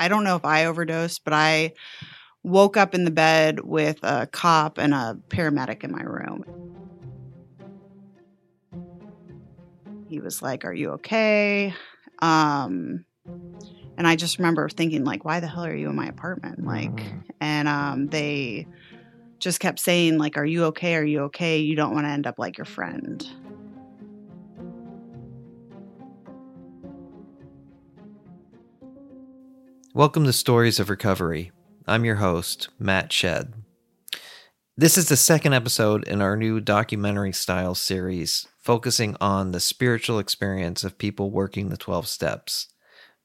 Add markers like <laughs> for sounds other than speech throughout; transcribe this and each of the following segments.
I don't know if I overdosed, but I woke up in the bed with a cop and a paramedic in my room. He was like, "Are you okay?" Um, and I just remember thinking, like, "Why the hell are you in my apartment?" Like, mm-hmm. and um, they just kept saying, like, "Are you okay? Are you okay? You don't want to end up like your friend." Welcome to Stories of Recovery. I'm your host, Matt Shed. This is the second episode in our new documentary style series focusing on the spiritual experience of people working the 12 steps,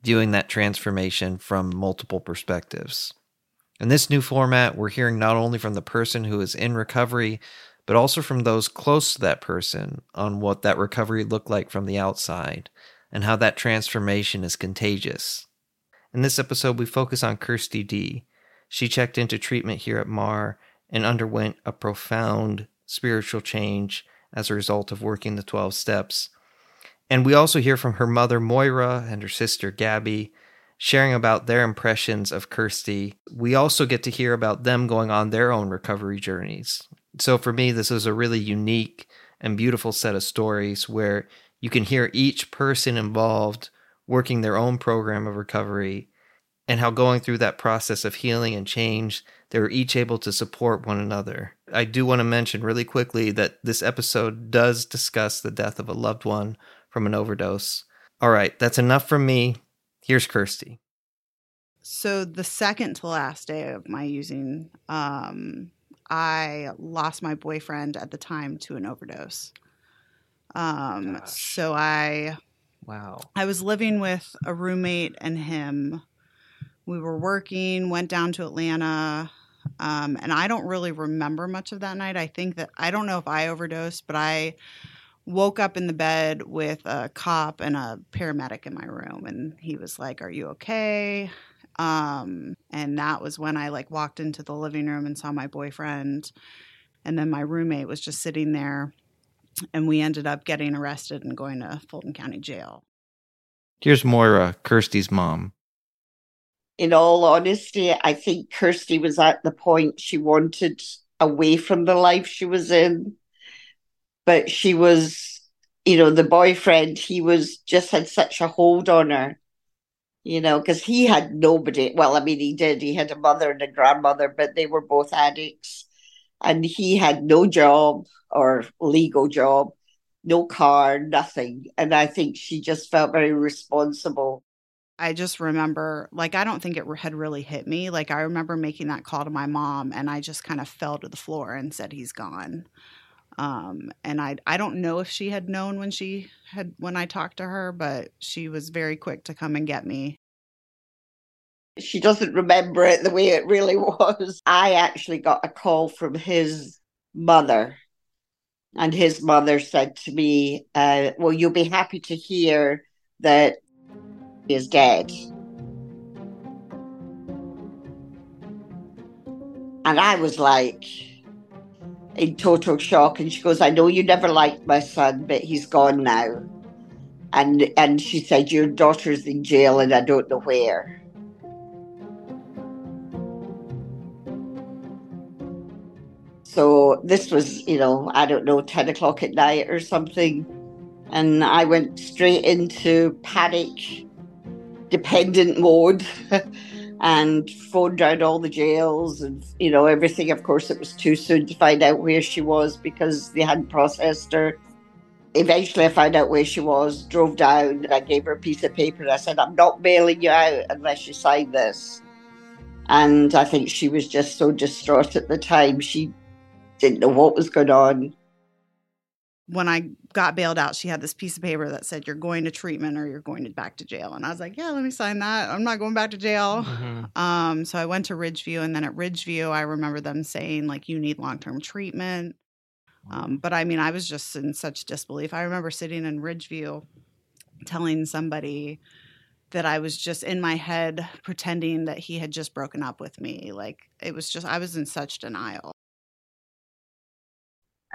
viewing that transformation from multiple perspectives. In this new format, we're hearing not only from the person who is in recovery, but also from those close to that person on what that recovery looked like from the outside and how that transformation is contagious. In this episode, we focus on Kirsty D she checked into treatment here at MARR and underwent a profound spiritual change as a result of working the 12 steps. And we also hear from her mother, Moira, and her sister, Gabby, sharing about their impressions of Kirsty. We also get to hear about them going on their own recovery journeys. So for me, this is a really unique and beautiful set of stories where you can hear each person involved working their own program of recovery and how going through that process of healing and change, they were each able to support one another. I do want to mention really quickly that this episode does discuss the death of a loved one from an overdose. All right, that's enough from me. Here's Kirsty. So the second to last day of my using, um, I lost my boyfriend at the time to an overdose. Um, so I, wow, I was living with a roommate and him we were working, went down to Atlanta. Um, and I don't really remember much of that night. I think that I don't know if I overdosed, but I woke up in the bed with a cop and a paramedic in my room. And he was like, Are you okay? Um, and that was when I like walked into the living room and saw my boyfriend. And then my roommate was just sitting there. And we ended up getting arrested and going to Fulton County Jail. Here's Moira, uh, Kirsty's mom in all honesty, I think Kirsty was at the point she wanted away from the life she was in. But she was, you know, the boyfriend, he was just had such a hold on her, you know, because he had nobody. Well, I mean, he did. He had a mother and a grandmother, but they were both addicts. And he had no job or legal job, no car, nothing. And I think she just felt very responsible I just remember, like, I don't think it had really hit me. Like, I remember making that call to my mom, and I just kind of fell to the floor and said, "He's gone." Um, and I, I don't know if she had known when she had when I talked to her, but she was very quick to come and get me. She doesn't remember it the way it really <laughs> was. I actually got a call from his mother, and his mother said to me, uh, "Well, you'll be happy to hear that." is dead. And I was like in total shock. And she goes, I know you never liked my son, but he's gone now. And and she said, Your daughter's in jail and I don't know where. So this was, you know, I don't know, 10 o'clock at night or something. And I went straight into panic dependent mode <laughs> and phoned down all the jails and you know everything. Of course it was too soon to find out where she was because they hadn't processed her. Eventually i found out where she was drove down and i gave her a piece of paper and i said i'm not bailing you out unless you sign this. And i think she was just so distraught at the time. She didn't know what was going on when I got bailed out, she had this piece of paper that said, You're going to treatment or you're going to back to jail. And I was like, Yeah, let me sign that. I'm not going back to jail. Mm-hmm. Um, so I went to Ridgeview. And then at Ridgeview, I remember them saying, like, you need long term treatment. Um, but I mean, I was just in such disbelief. I remember sitting in Ridgeview telling somebody that I was just in my head pretending that he had just broken up with me. Like, it was just, I was in such denial.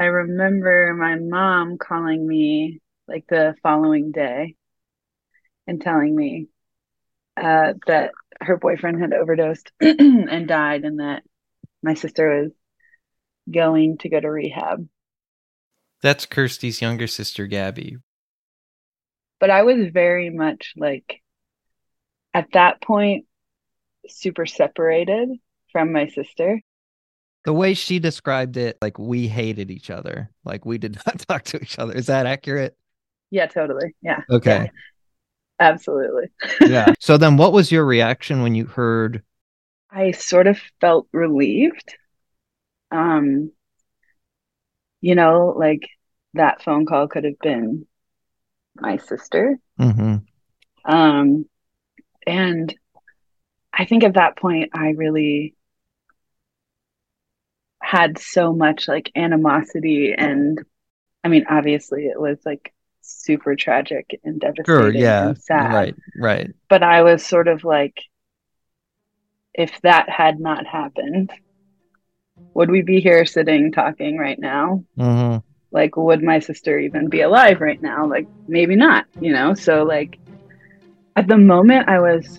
I remember my mom calling me like the following day and telling me uh, that her boyfriend had overdosed <clears throat> and died, and that my sister was going to go to rehab. That's Kirsty's younger sister, Gabby. But I was very much like, at that point, super separated from my sister. The way she described it, like we hated each other. Like we did <laughs> not talk to each other. Is that accurate? Yeah, totally. Yeah. Okay. Yeah, absolutely. <laughs> yeah. So then what was your reaction when you heard I sort of felt relieved. Um, you know, like that phone call could have been my sister. mm-hmm. Um, and I think at that point, I really had so much like animosity. And I mean, obviously, it was like super tragic and devastating Sure, yeah. and sad. Right, right. But I was sort of like, if that had not happened, would we be here sitting talking right now? Mm-hmm. Like, would my sister even be alive right now? Like, maybe not, you know? So, like, at the moment, I was,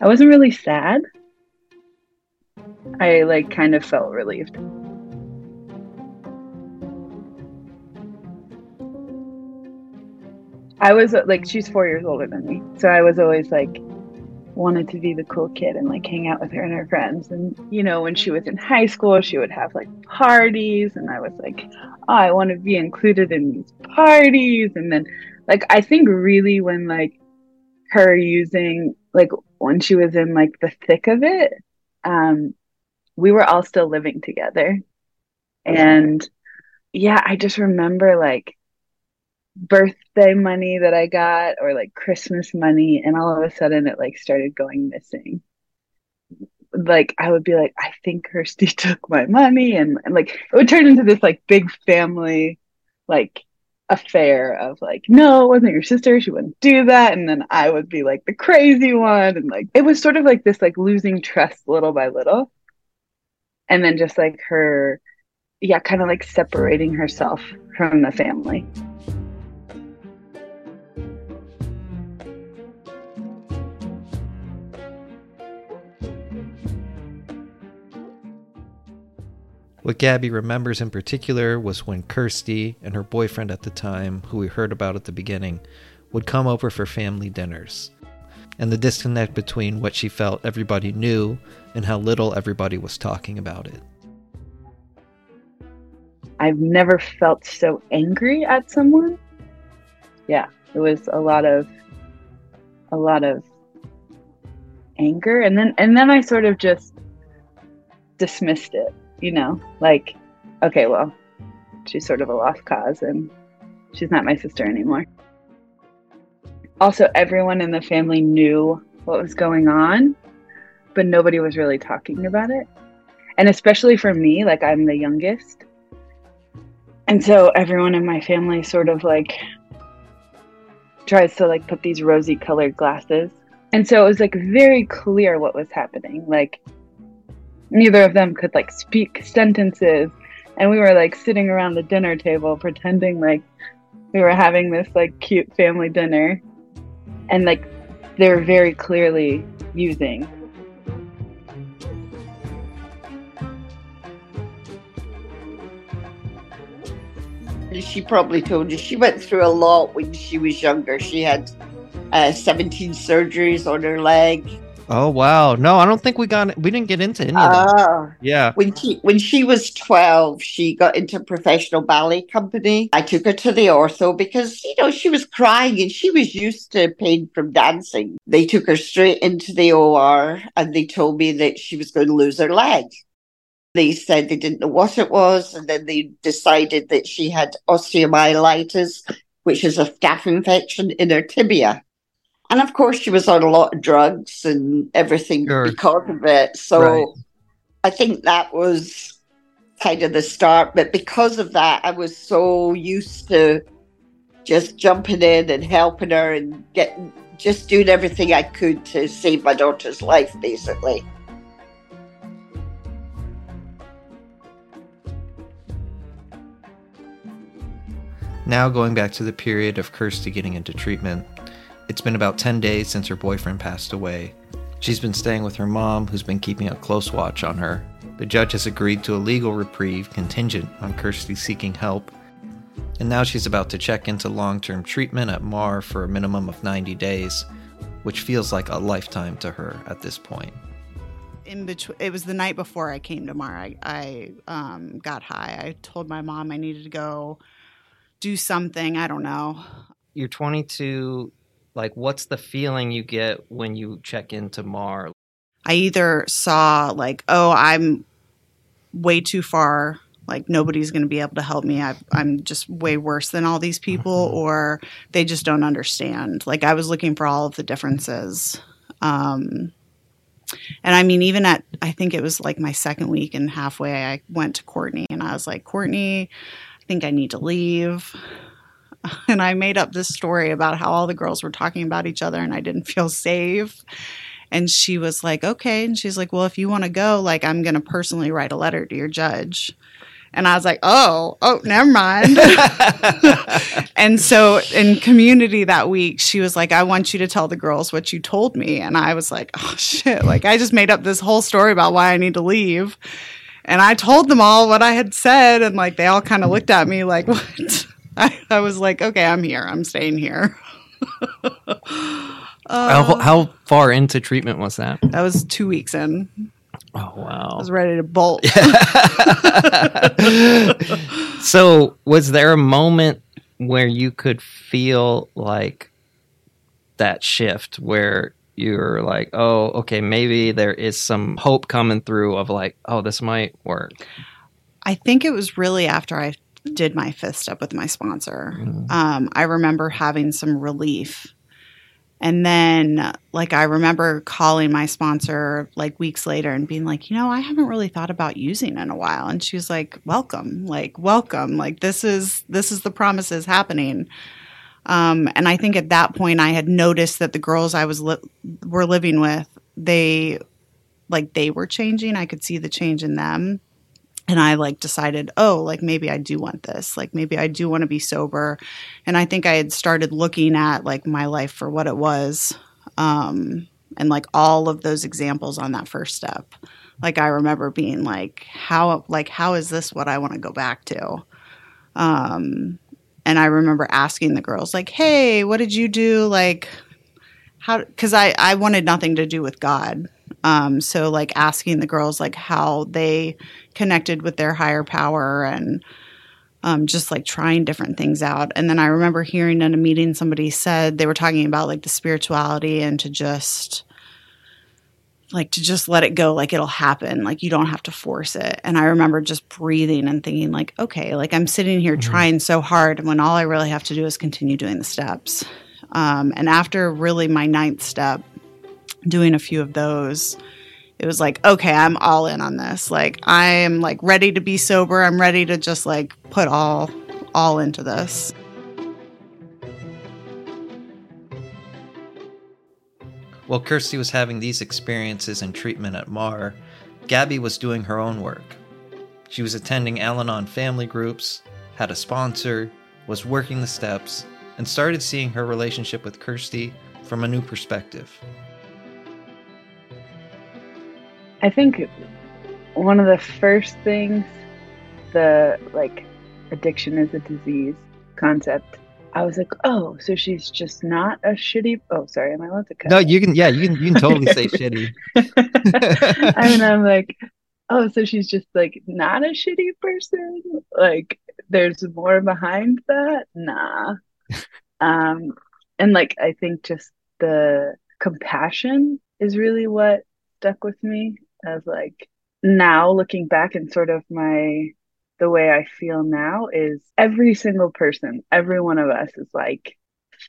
I wasn't really sad. I, like, kind of felt relieved. I was like, she's four years older than me. So I was always like, wanted to be the cool kid and like hang out with her and her friends. And, you know, when she was in high school, she would have like parties. And I was like, oh, I want to be included in these parties. And then, like, I think really when like her using, like, when she was in like the thick of it, um, we were all still living together. And yeah, I just remember like, birthday money that I got or like Christmas money and all of a sudden it like started going missing. Like I would be like, I think Kirsty <laughs> took my money and, and like it would turn into this like big family like affair of like, no, it wasn't your sister, she wouldn't do that. And then I would be like the crazy one and like it was sort of like this like losing trust little by little. And then just like her yeah, kind of like separating herself from the family. What Gabby remembers in particular was when Kirsty and her boyfriend at the time, who we heard about at the beginning, would come over for family dinners, and the disconnect between what she felt everybody knew and how little everybody was talking about it. I've never felt so angry at someone. Yeah, it was a lot of a lot of anger and then and then I sort of just dismissed it, you know, like okay, well, she's sort of a lost cause and she's not my sister anymore. Also, everyone in the family knew what was going on, but nobody was really talking about it. And especially for me, like I'm the youngest, and so everyone in my family sort of like tries to like put these rosy colored glasses. And so it was like very clear what was happening. Like neither of them could like speak sentences. And we were like sitting around the dinner table pretending like we were having this like cute family dinner and like they're very clearly using She probably told you she went through a lot when she was younger. She had uh, 17 surgeries on her leg. Oh wow! No, I don't think we got we didn't get into any of that. Ah, Yeah. when she when she was 12, she got into a professional ballet company. I took her to the ortho because you know she was crying and she was used to pain from dancing. They took her straight into the OR and they told me that she was going to lose her leg. They said they didn't know what it was, and then they decided that she had osteomyelitis, which is a staph infection in her tibia. And of course, she was on a lot of drugs and everything Sure. because of it. So Right. I think that was kind of the start. But because of that, I was so used to just jumping in and helping her and getting just doing everything I could to save my daughter's life, basically. Now going back to the period of Kirsty getting into treatment, It's been about 10 days since her boyfriend passed away. She's been staying with her mom, who's been keeping a close watch on her. The judge has agreed to a legal reprieve contingent on Kirsty seeking help. And now she's about to check into long term treatment at MARR for a minimum of 90 days, which feels like a lifetime to her at this point. in between it was the night before i came to marr i, I um, got high i told my mom i needed to go do something i don't know You're 22. Like, what's the feeling you get when you check into Marr? i either saw like oh i'm way too far like nobody's going to be able to help me i i'm just way worse than all these people or they just don't understand. Like i was looking for all of the differences um, and i mean even at i think it was like my second week and halfway i went to courtney and i was like courtney i think i need to leave <laughs> and i made up this story about how all the girls were talking about each other and i didn't feel safe and she was like, okay. And she's like, well, if you want to go, like, I'm going to personally write a letter to your judge. And I was like, oh, oh, never mind. <laughs> and so in community that week, she was like, I want you to tell the girls what you told me. And I was like, oh, shit. Like, I just made up this whole story about why I need to leave. And I told them all what I had said. And like, they all kind of looked at me like, <laughs> what? I, I was like, okay, I'm here. I'm staying here. <laughs> how, uh, how far into treatment was that? That was two weeks in. Oh, wow! I was ready to bolt. <laughs> so, was there a moment where you could feel like that shift where you're like, oh, okay, maybe there is some hope coming through of like, oh, this might work? I think it was really after I did my fifth step with my sponsor. Um, I remember having some relief. And then, like, I remember calling my sponsor like weeks later and being like, you know, I haven't really thought about using in a while. And she was like, welcome, like, welcome. Like, this is, this is the promises happening. Um, and I think at that point, I had noticed that the girls I was li- were living with, they, like, they were changing. I could see the change in them and I like decided, oh, like maybe I do want this. Like maybe I do want to be sober. And I think I had started looking at like my life for what it was. Um, and like all of those examples on that first step. Like I remember being like, how like how is this what I want to go back to? Um, and I remember asking the girls, like, hey, what did you do? Like how because I, I wanted nothing to do with God. Um, so like asking the girls like how they connected with their higher power and um, just like trying different things out. And then I remember hearing in a meeting somebody said they were talking about like the spirituality and to just like to just let it go like it'll happen. Like you don't have to force it. And i remember just breathing and thinking like okay like i'm sitting here trying so hard when all i really have to do is continue doing the steps. Um, and after really my ninth step doing a few of those it was like okay i'm all in on this like i'm like ready to be sober i'm ready to just like put all all into this While Kirsty was having these experiences and treatment at MARR, Gabby was doing her own work. She was attending Al Anon family groups, had a sponsor, was working the steps, and started seeing her relationship with Kirsty from a new perspective. I think one of the first things, the like addiction is a disease concept, I was like, oh, so she's just not a shitty. Oh, sorry, am I allowed to cut? No, you can. Yeah, you can. You can totally say <laughs> shitty. and I'm like, oh, so she's just like not a shitty person. Like, there's more behind that. Nah. Um, and like, I think just the compassion is really what stuck with me as like now looking back and sort of my the way I feel now is every single person, every one of us is like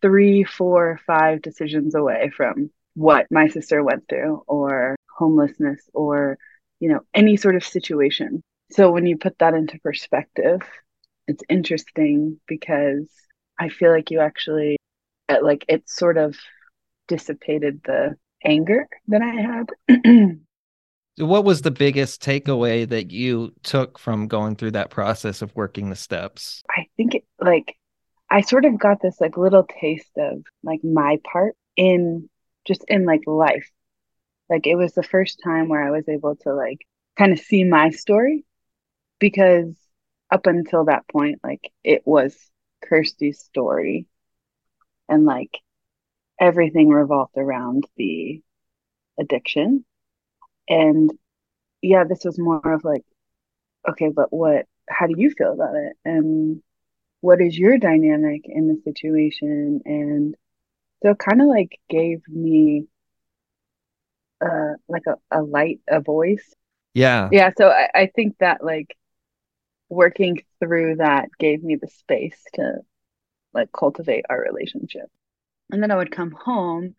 three, four, five decisions away from what my sister went through or homelessness or, you know, any sort of situation. So when you put that into perspective, it's interesting because I feel like you actually, like, it sort of dissipated the anger that I had. <clears throat> What was the biggest takeaway that you took from going through that process of working the steps? I think it, like I sort of got this like little taste of like my part in just in like life. Like it was the first time where I was able to like kind of see my story because up until that point, like it was Kirsty's story and like everything revolved around the addiction. And yeah, this was more of like, okay, but what, how do you feel about it? And what is your dynamic in the situation? And so it kind of like gave me uh like a, a light, a voice. Yeah. Yeah. So I, I think that like working through that gave me the space to like cultivate our relationship. And then I would come home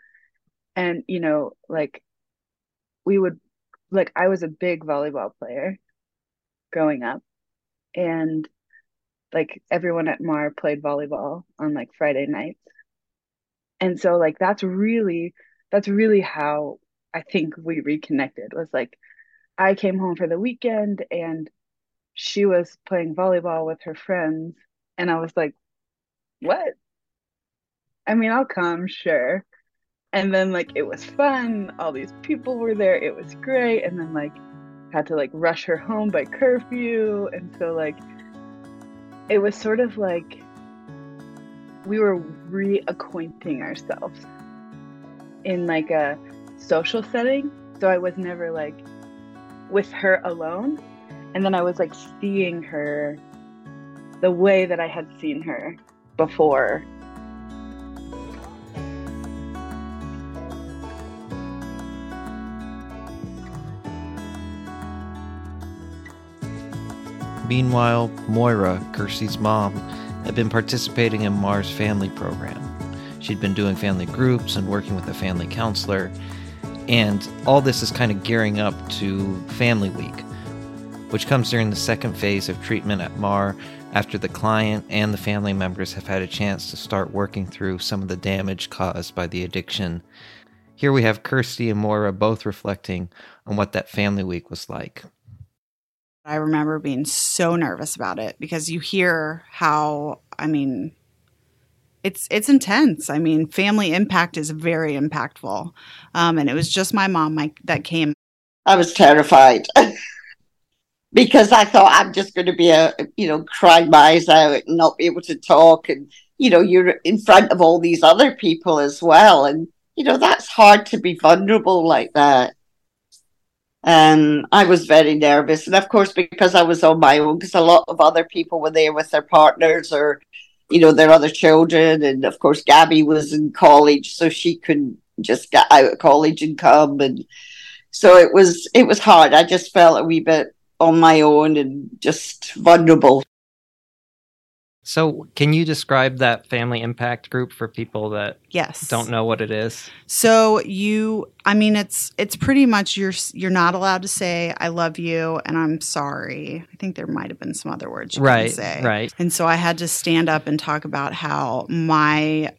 and, you know, like we would, like, I was a big volleyball player growing up. And like everyone at Marr played volleyball on like Friday nights. And so, like, that's really, that's really how I think we reconnected was like, I came home for the weekend and she was playing volleyball with her friends. And I was like, what? I mean, I'll come, sure. And then like it was fun. All these people were there. It was great. And then like had to like rush her home by curfew. And so like it was sort of like we were reacquainting ourselves in like a social setting. So I was never like with her alone. And then I was like seeing her the way that I had seen her before Meanwhile, Moira, Kirsty's mom, had been participating in Marr's family program. She'd been doing family groups and working with a family counselor, and all this is kind of gearing up to Family Week, which comes during the second phase of treatment at Marr after the client and the family members have had a chance to start working through some of the damage caused by the addiction. Here we have Kirsty and Moira both reflecting on what that family week was like. I remember being so nervous about it because you hear how I mean it's it's intense. I mean, family impact is very impactful, um, and it was just my mom my, that came. I was terrified <laughs> because I thought I'm just going to be a you know cry my eyes out and not be able to talk, and you know you're in front of all these other people as well, and you know that's hard to be vulnerable like that. And I was very nervous. And of course, because I was on my own, because a lot of other people were there with their partners or, you know, their other children. And of course, Gabby was in college, so she couldn't just get out of college and come. And so it was, it was hard. I just felt a wee bit on my own and just vulnerable. So, can you describe that family impact group for people that Yes. don't know what it is? So you, I mean, it's it's pretty much you're you're not allowed to say I love you and I'm sorry. I think there might have been some other words you Right, say. right. And so I had to stand up and talk about how my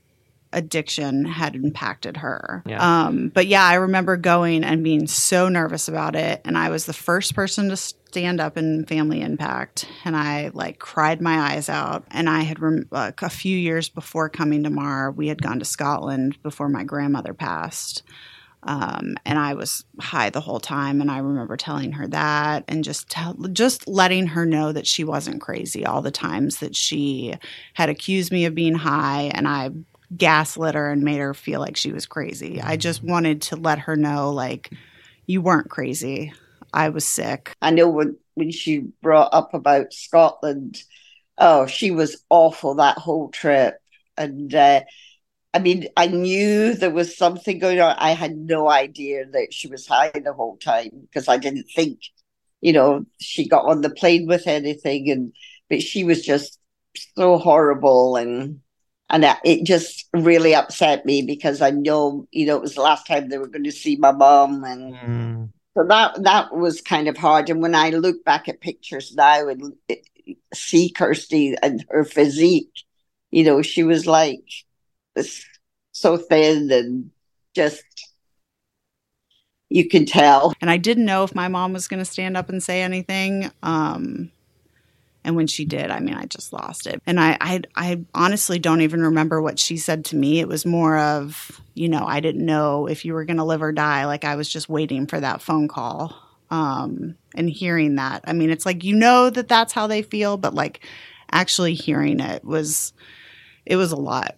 addiction had impacted her. Yeah. Um, but yeah, I remember going and being so nervous about it, and I was the first person to stand up in Family Impact, and I like cried my eyes out. And I had rem- like a few years before coming to Marr, we had gone to Scotland before my grandmother passed. Um, and I was high the whole time, and I remember telling her that, and just tell, just letting her know that she wasn't crazy. All the times that she had accused me of being high, and I gaslit her and made her feel like she was crazy. I just wanted to let her know, like, you weren't crazy. I was sick. I know when, when she brought up about Scotland, oh, she was awful that whole trip. And uh, I mean, I knew there was something going on. I had no idea that she was high the whole time because I didn't think, you know, she got on the plane with anything. And but she was just so horrible and and it just really upset me because I know, you know, it was the last time they were going to see my mom and Mm, so that that was kind of hard. And when I look back at pictures now and see Kirsty and her physique, you know, she was like so thin and just you can tell. And I didn't know if my mom was going to stand up and say anything. Um, And when she did, I mean, I just lost it. And I, I, I honestly don't even remember what she said to me. It was more of, you know, I didn't know if you were going to live or die. Like I was just waiting for that phone call um, and hearing that. I mean, it's like, you know, that that's how they feel, but like actually hearing it was, it was a lot.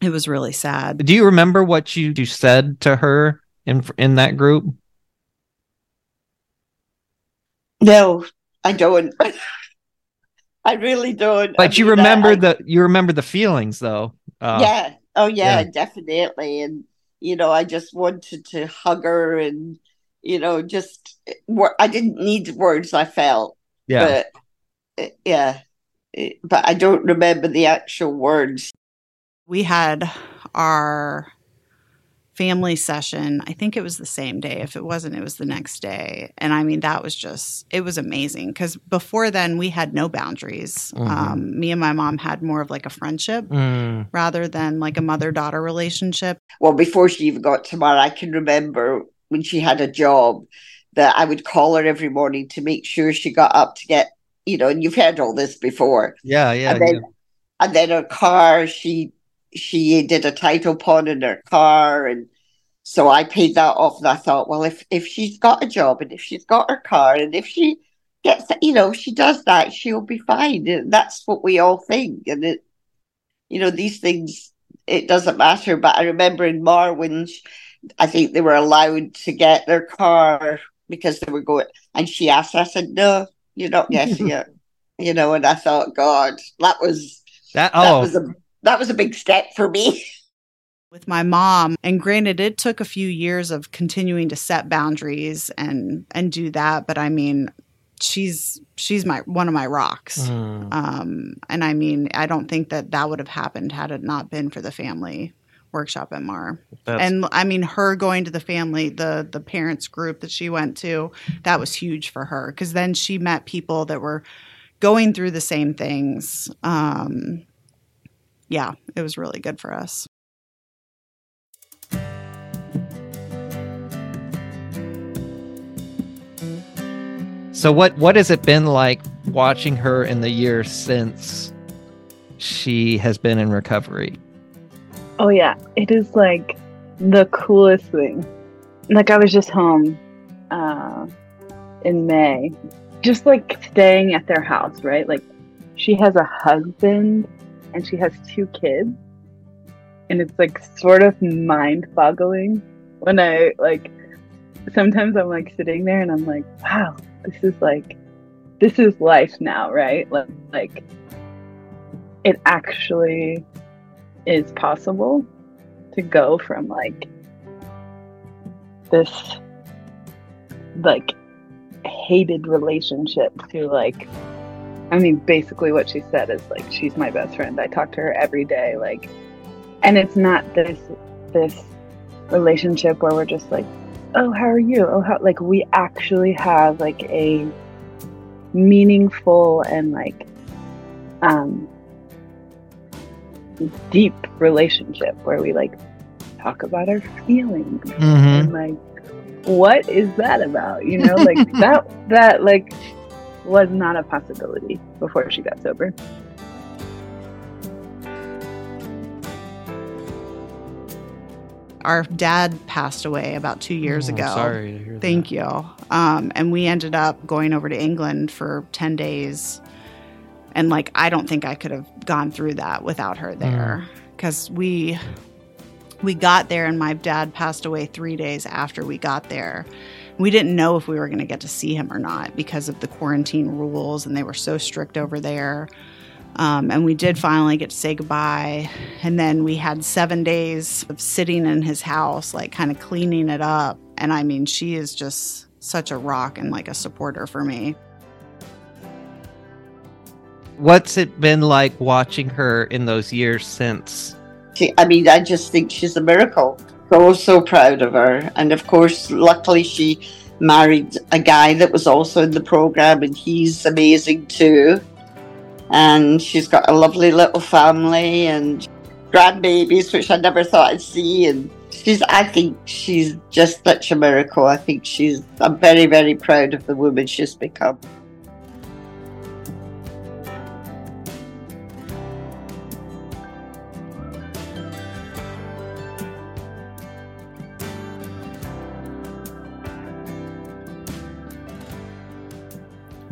It was really sad. Do you remember what you, you said to her in in that group? No, I don't. <laughs> I really don't. But I you mean, remember I- the you remember the feelings though. Uh, yeah. Oh, yeah, yeah. definitely. And, you know, I just wanted to hug her and, you know, just, I didn't need words, I felt. yeah. But, yeah. But I don't remember the actual words. we had our family session. I think it was the same day. If it wasn't, it was the next day. And I mean, that was just, it was amazing because before then we had no boundaries. Mhm. Um, me and my mom had more of like a friendship Mm, rather than like a mother daughter relationship. Well, before she even got to Marr, I can remember when she had a job that I would call her every morning to make sure she got up to get, you know, and you've heard all this before. yeah, yeah. and then yeah. and then her car she she did a title pawn in her car and so I paid that off and I thought well if if she's got a job and if she's got her car and if she gets you know if she does that she'll be fine and that's what we all think and it you know these things it doesn't matter but I remember in Marr when sh I think they were allowed to get their car because they were going and she asked I said no you're not getting <laughs> it you know and I thought God that was that that oh. was a that was a big step for me. <laughs> with my mom and granted it took a few years of continuing to set boundaries and and do that but i mean she's she's my one of my rocks. Mm, um and i mean i don't think that that would have happened had it not been for the family workshop at marr. That's- and i mean her going to the family the the parents group that she went to that was huge for her because then she met people that were going through the same things. Um yeah it was really good for us So what what has it been like watching her in the years since she has been in recovery? Oh yeah, it is like the coolest thing. Like I was just home uh, in May, just like staying at their house, right? Like she has a husband and she has two kids, and it's like sort of mind-boggling when I like. Sometimes I'm like sitting there and I'm like, wow, this is like, this is life now, right? Like, like it actually is possible to go from like this like hated relationship to like I mean basically what she said is like she's my best friend. I talk to her every day like and it's not this this relationship where we're just like oh how are you? Oh how like we actually have like a meaningful and like um deep relationship where we like talk about our feelings Mm-hmm. and like what is that about you know like <laughs> that that like was not a possibility before she got sober our dad passed away about two years Oh, ago. Sorry to hear Thank you. Um, and we ended up going over to England for 10 days. And like, I don't think I could have gone through that without her there. Because we, we got there and my dad passed away three days after we got there. We didn't know if we were going to get to see him or not because of the quarantine rules and they were so strict over there. Um, and we did finally get to say goodbye. And then we had seven days of sitting in his house, like kind of cleaning it up. And I mean, she is just such a rock and like a supporter for me. What's it been like watching her in those years since? She, I mean, I just think she's a miracle. So, so proud of her. And of course, luckily, she married a guy that was also in the program, and he's amazing too. And she's got a lovely little family and grandbabies, which I never thought I'd see. And she's, I think she's just such a miracle. I think she's, I'm very, very proud of the woman she's become.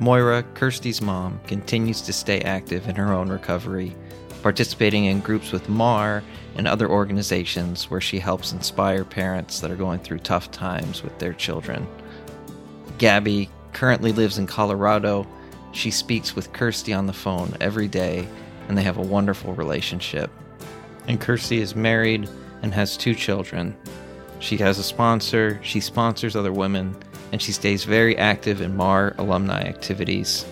Moira, Kirsty's mom, continues to stay active in her own recovery, participating in groups with MARR and other organizations where she helps inspire parents that are going through tough times with their children. Gabby currently lives in Colorado. She speaks with Kirsty on the phone every day, and they have a wonderful relationship. And Kirsty is married and has two children. She has a sponsor, she sponsors other women, and she stays very active in MARR alumni activities.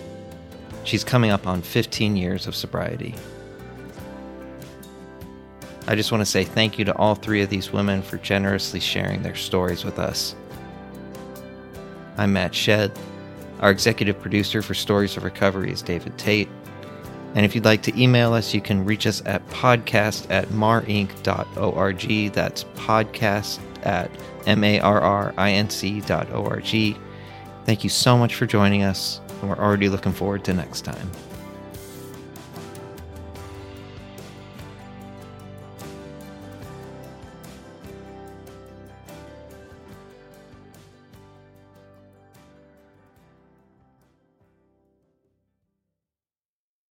She's coming up on 15 years of sobriety. I just want to say thank you to all three of these women for generously sharing their stories with us. I'm Matt Shed. Our executive producer for Stories of Recovery is David Tate. And if you'd like to email us, you can reach us at podcast at marrinc.org. That's podcast at M-A-R-R-I-N-C dot O-R-G. Thank you so much for joining us, and we're already looking forward to next time.